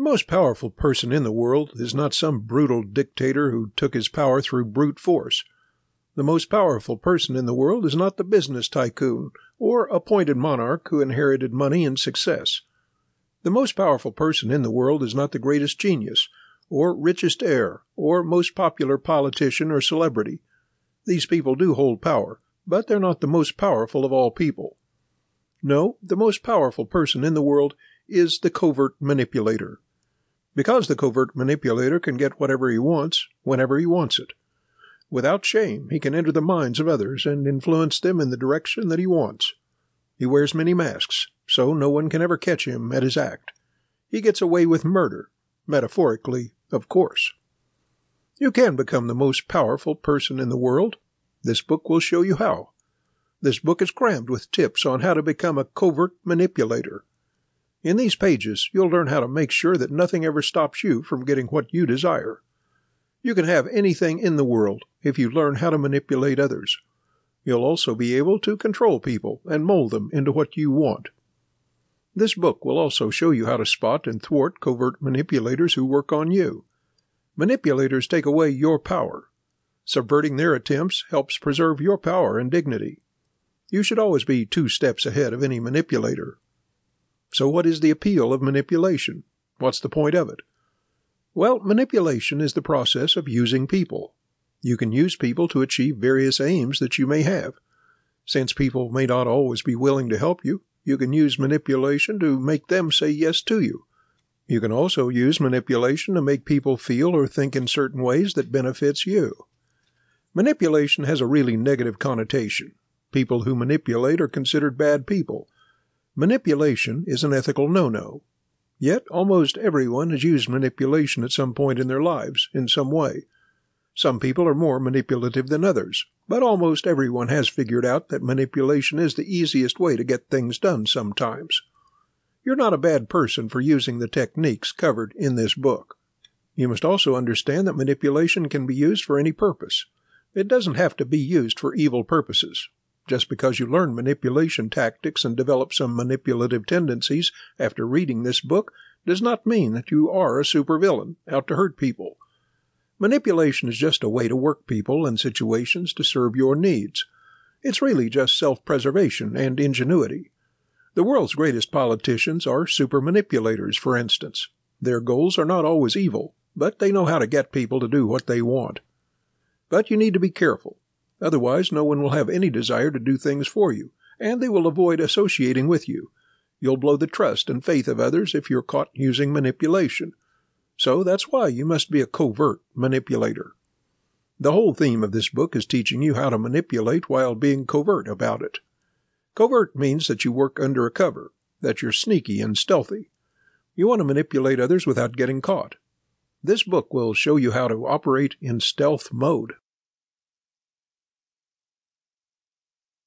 The most powerful person in the world is not some brutal dictator who took his power through brute force. The most powerful person in the world is not the business tycoon or appointed monarch who inherited money and success. The most powerful person in the world is not the greatest genius, or richest heir, or most popular politician or celebrity. These people do hold power, but they're not the most powerful of all people. No, the most powerful person in the world is the covert manipulator. Because the covert manipulator can get whatever he wants, whenever he wants it. Without shame, he can enter the minds of others and influence them in the direction that he wants. He wears many masks, so no one can ever catch him at his act. He gets away with murder, metaphorically, of course. You can become the most powerful person in the world. This book will show you how. This book is crammed with tips on how to become a covert manipulator. In these pages, you'll learn how to make sure that nothing ever stops you from getting what you desire. You can have anything in the world if you learn how to manipulate others. You'll also be able to control people and mold them into what you want. This book will also show you how to spot and thwart covert manipulators who work on you. Manipulators take away your power. Subverting their attempts helps preserve your power and dignity. You should always be two steps ahead of any manipulator. So, what is the appeal of manipulation? What's the point of it? Well, manipulation is the process of using people. You can use people to achieve various aims that you may have. Since people may not always be willing to help you, you can use manipulation to make them say yes to you. You can also use manipulation to make people feel or think in certain ways that benefits you. Manipulation has a really negative connotation. People who manipulate are considered bad people. Manipulation is an ethical no-no. Yet almost everyone has used manipulation at some point in their lives, in some way. Some people are more manipulative than others, but almost everyone has figured out that manipulation is the easiest way to get things done sometimes. You're not a bad person for using the techniques covered in this book. You must also understand that manipulation can be used for any purpose. It doesn't have to be used for evil purposes. Just because you learn manipulation tactics and develop some manipulative tendencies after reading this book does not mean that you are a supervillain out to hurt people. Manipulation is just a way to work people and situations to serve your needs. It's really just self preservation and ingenuity. The world's greatest politicians are super manipulators, for instance. Their goals are not always evil, but they know how to get people to do what they want. But you need to be careful. Otherwise, no one will have any desire to do things for you, and they will avoid associating with you. You'll blow the trust and faith of others if you're caught using manipulation. So that's why you must be a covert manipulator. The whole theme of this book is teaching you how to manipulate while being covert about it. Covert means that you work under a cover, that you're sneaky and stealthy. You want to manipulate others without getting caught. This book will show you how to operate in stealth mode.